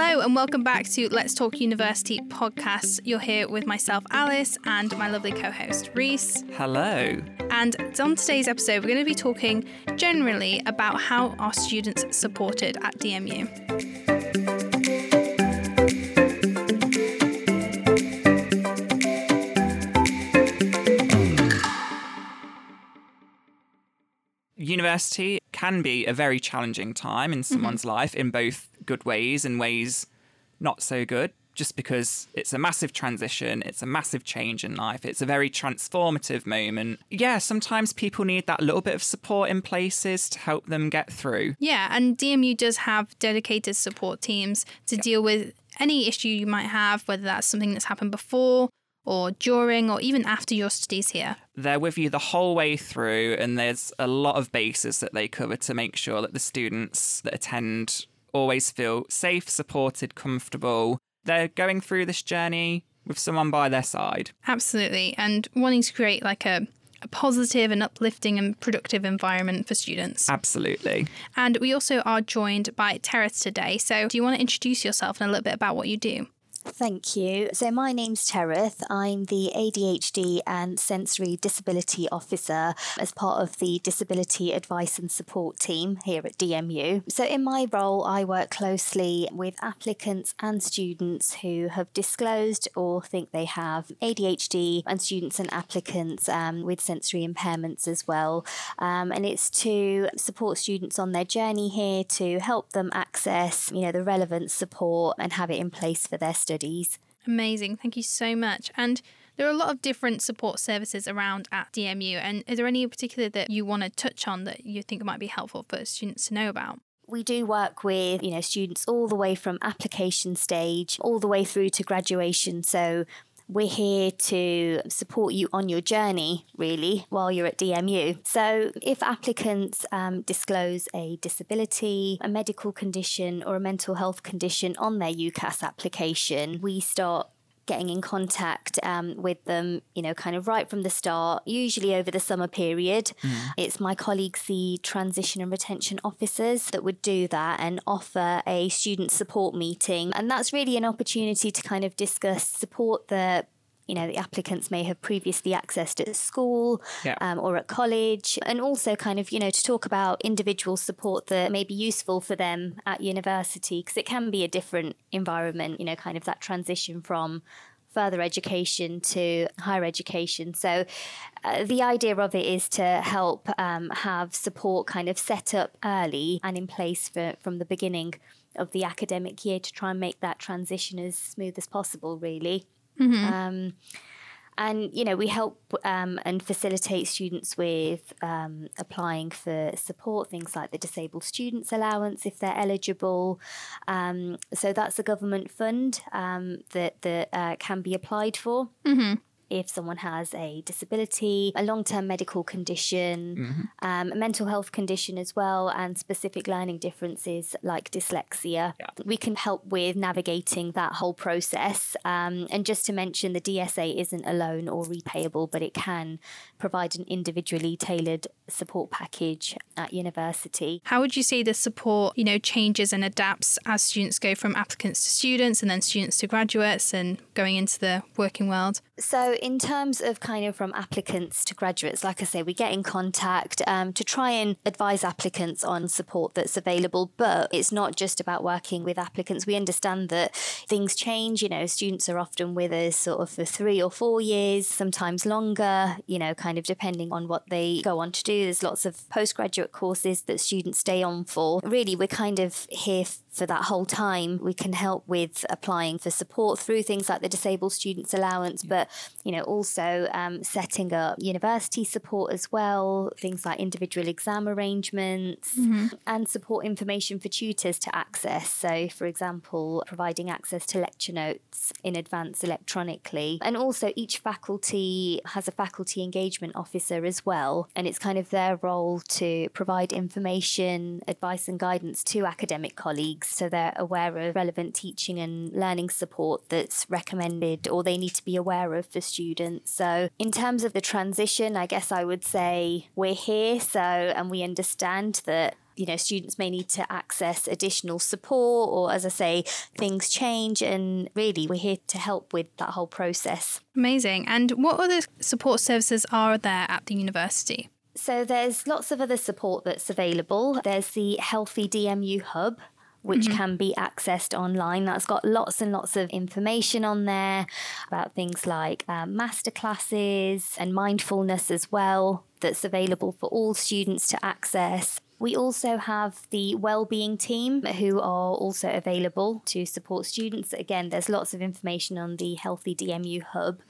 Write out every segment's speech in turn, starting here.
Hello, and welcome back to Let's Talk University podcast. You're here with myself, Alice, and my lovely co host, Reese. Hello. And on today's episode, we're going to be talking generally about how our students supported at DMU. University can be a very challenging time in someone's mm-hmm. life in both good ways and ways not so good just because it's a massive transition, it's a massive change in life, it's a very transformative moment. Yeah, sometimes people need that little bit of support in places to help them get through. Yeah, and DMU does have dedicated support teams to yeah. deal with any issue you might have, whether that's something that's happened before or during or even after your studies here? They're with you the whole way through, and there's a lot of bases that they cover to make sure that the students that attend always feel safe, supported, comfortable. They're going through this journey with someone by their side. Absolutely. And wanting to create like a a positive and uplifting and productive environment for students. Absolutely. And we also are joined by Terith today. So, do you want to introduce yourself and a little bit about what you do? Thank you. So, my name's Terith. I'm the ADHD and Sensory Disability Officer as part of the Disability Advice and Support team here at DMU. So, in my role, I work closely with applicants and students who have disclosed or think they have ADHD, and students and applicants um, with sensory impairments as well. Um, and it's to support students on their journey here to help them access, you know, the relevant support and have it in place for their studies studies. Amazing. Thank you so much. And there are a lot of different support services around at DMU. And is there any in particular that you want to touch on that you think might be helpful for students to know about? we do work with you know students all the way from application stage all the way through to graduation so we're here to support you on your journey, really, while you're at DMU. So, if applicants um, disclose a disability, a medical condition, or a mental health condition on their UCAS application, we start getting in contact um, with them, you know, kind of right from the start, usually over the summer period. Mm. It's my colleagues, the transition and retention officers, that would do that and offer a student support meeting. And that's really an opportunity to kind of discuss support that you know the applicants may have previously accessed at school yeah. um, or at college and also kind of you know to talk about individual support that may be useful for them at university because it can be a different environment you know kind of that transition from further education to higher education. So, uh, the idea of it is to help um, have support kind of set up early and in place for, from the beginning of the academic year to try and make that transition as smooth as possible, really. Mm-hmm. Um, and you know we help um, and facilitate students with um, applying for support things like the disabled students allowance if they're eligible. Um, so that's a government fund um, that that uh, can be applied for. Mm-hmm if someone has a disability, a long term medical condition, mm-hmm. um, a mental health condition as well, and specific learning differences like dyslexia. Yeah. We can help with navigating that whole process. Um, and just to mention, the DSA isn't a loan or repayable, but it can provide an individually tailored support package at university. How would you say the support, you know, changes and adapts as students go from applicants to students and then students to graduates and going into the working world? So, in terms of kind of from applicants to graduates, like I say, we get in contact um, to try and advise applicants on support that's available. But it's not just about working with applicants. We understand that things change. You know, students are often with us sort of for three or four years, sometimes longer, you know, kind of depending on what they go on to do. There's lots of postgraduate courses that students stay on for. Really, we're kind of here for that whole time. We can help with applying for support through things like the Disabled Students Allowance, but you know also um, setting up university support as well, things like individual exam arrangements mm-hmm. and support information for tutors to access. So, for example, providing access to lecture notes in advance electronically, and also each faculty has a faculty engagement officer as well, and it's kind of their role to provide information, advice, and guidance to academic colleagues so they're aware of relevant teaching and learning support that's recommended or they need to be aware of for students. So, in terms of the transition, I guess I would say we're here, so and we understand that you know, students may need to access additional support or, as I say, things change. And really, we're here to help with that whole process. Amazing. And what other support services are there at the university? So there's lots of other support that's available. There's the Healthy DMU Hub, which mm-hmm. can be accessed online. That's got lots and lots of information on there about things like um, masterclasses and mindfulness as well, that's available for all students to access. We also have the wellbeing team who are also available to support students. Again, there's lots of information on the Healthy DMU Hub,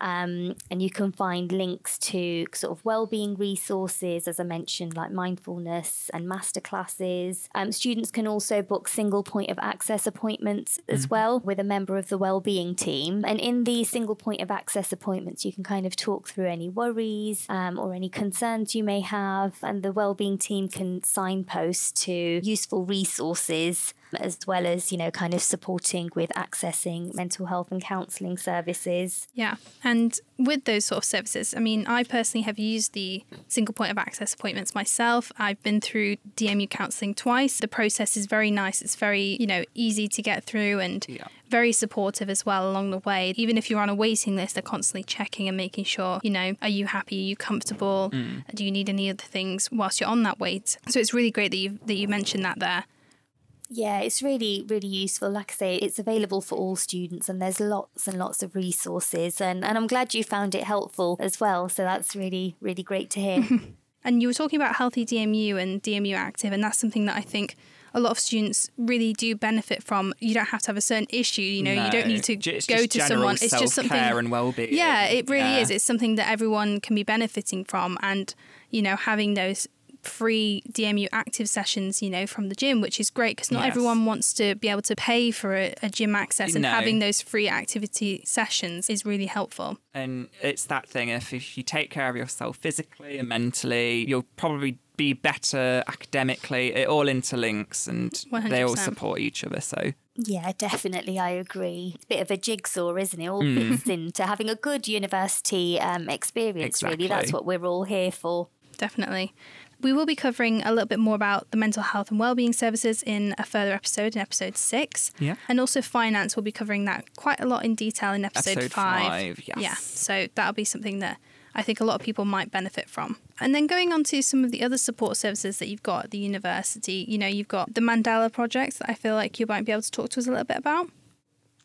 um, and you can find links to sort of wellbeing resources, as I mentioned, like mindfulness and masterclasses. Um, students can also book single point of access appointments as mm. well with a member of the wellbeing team. And in these single point of access appointments, you can kind of talk through any worries um, or any concerns you may have, and the wellbeing team can signpost to useful resources as well as, you know, kind of supporting with accessing mental health and counselling services. Yeah. And with those sort of services, I mean, I personally have used the single point of access appointments myself. I've been through DMU counselling twice. The process is very nice. It's very, you know, easy to get through and yeah. very supportive as well along the way. Even if you're on a waiting list, they're constantly checking and making sure, you know, are you happy? Are you comfortable? Mm. Do you need any other things whilst you're on that wait? So it's really great that you that you mentioned that there. Yeah, it's really, really useful. Like I say, it's available for all students and there's lots and lots of resources. And, and I'm glad you found it helpful as well. So that's really, really great to hear. and you were talking about Healthy DMU and DMU Active, and that's something that I think a lot of students really do benefit from. You don't have to have a certain issue, you know, no, you don't need to go to someone. It's just something and well-being. Yeah, it really yeah. is. It's something that everyone can be benefiting from and you know, having those free DMU active sessions, you know, from the gym, which is great because not yes. everyone wants to be able to pay for a, a gym access, and no. having those free activity sessions is really helpful. And it's that thing if, if you take care of yourself physically and mentally, you'll probably be better academically. It all interlinks and 100%. they all support each other. So yeah, definitely. I agree. It's a bit of a jigsaw, isn't it? All mm. fits into having a good university um, experience, exactly. really. That's what we're all here for. Definitely. We will be covering a little bit more about the mental health and wellbeing services in a further episode, in episode six. Yeah. And also finance, we'll be covering that quite a lot in detail in episode, episode five. five yes. Yeah. So that'll be something that I think a lot of people might benefit from. And then going on to some of the other support services that you've got at the university, you know, you've got the Mandala projects that I feel like you might be able to talk to us a little bit about.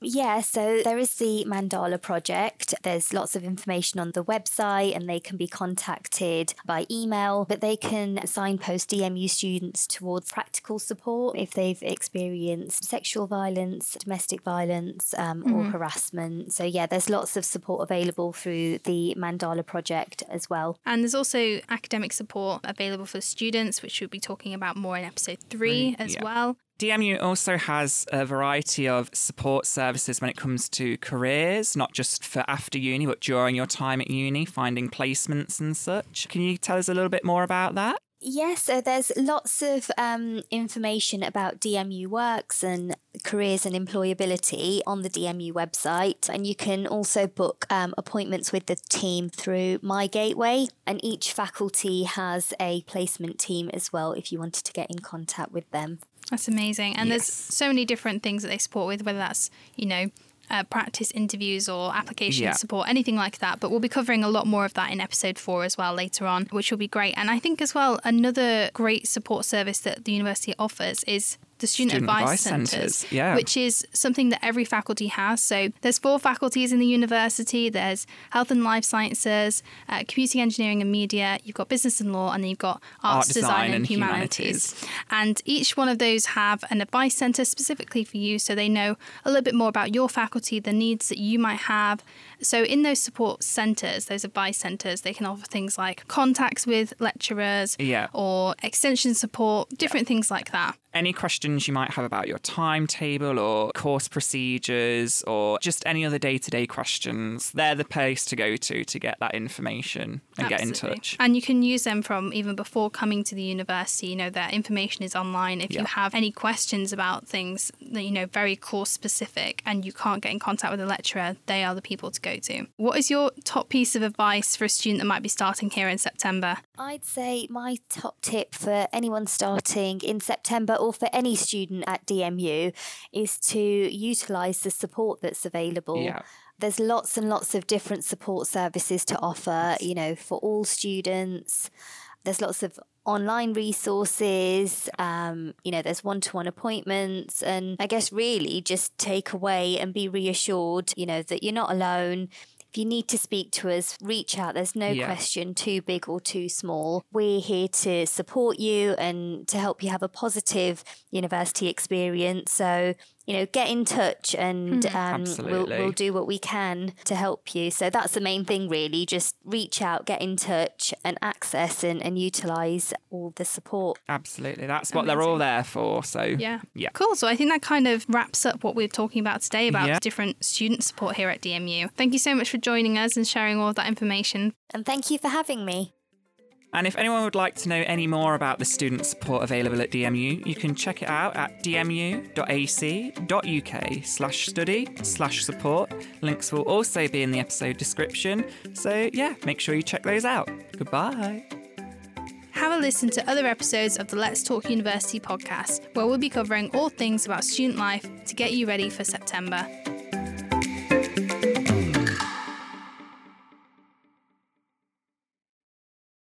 Yeah, so there is the Mandala project. There's lots of information on the website and they can be contacted by email, but they can signpost DMU students towards practical support if they've experienced sexual violence, domestic violence, um, mm-hmm. or harassment. So, yeah, there's lots of support available through the Mandala project as well. And there's also academic support available for students, which we'll be talking about more in episode three as yeah. well. DMU also has a variety of support services when it comes to careers, not just for after uni, but during your time at uni, finding placements and such. Can you tell us a little bit more about that? Yes, so there's lots of um, information about DMU works and careers and employability on the DMU website. And you can also book um, appointments with the team through My Gateway. And each faculty has a placement team as well if you wanted to get in contact with them. That's amazing. And yes. there's so many different things that they support with, whether that's, you know, uh, practice interviews or application yeah. support, anything like that. But we'll be covering a lot more of that in episode four as well later on, which will be great. And I think as well, another great support service that the university offers is the student, student advice, advice centres, centres yeah. which is something that every faculty has. So there's four faculties in the university. There's health and life sciences, uh, computing engineering and media. You've got business and law, and then you've got arts, Art, design, design, and, and humanities. humanities. And each one of those have an advice centre specifically for you, so they know a little bit more about your faculty, the needs that you might have. So in those support centres, those advice centres, they can offer things like contacts with lecturers, yeah. or extension support, different yeah. things like that any questions you might have about your timetable or course procedures or just any other day to day questions, they're the place to go to to get that information and Absolutely. get in touch. And you can use them from even before coming to the university. You know, that information is online. If yeah. you have any questions about things that, you know, very course specific and you can't get in contact with a lecturer, they are the people to go to. What is your top piece of advice for a student that might be starting here in September? I'd say my top tip for anyone starting in September or for any student at DMU is to utilise the support that's available. Yeah. There's lots and lots of different support services to offer, you know, for all students. There's lots of online resources, um, you know, there's one to one appointments. And I guess really just take away and be reassured, you know, that you're not alone. If you need to speak to us, reach out. There's no Yeah. question too big or too small. We're here to support you and to help you have a positive university experience. So, you know, get in touch and um, we'll, we'll do what we can to help you. So that's the main thing, really. Just reach out, get in touch, and access and, and utilize all the support. Absolutely. That's what they're all there for. So, Yeah. Yeah. Cool. So I think that kind of wraps up what we're talking about today about Yeah. different student support here at DMU. Thank you so much for joining us and sharing all of that information. And thank you for having me. And if anyone would like to know any more about the student support available at DMU, you can check it out at dmu.ac.uk slash study slash support. Links will also be in the episode description. So yeah, make sure you check those out. Goodbye. Have a listen to other episodes of the Let's Talk University podcast, where we'll be covering all things about student life to get you ready for September.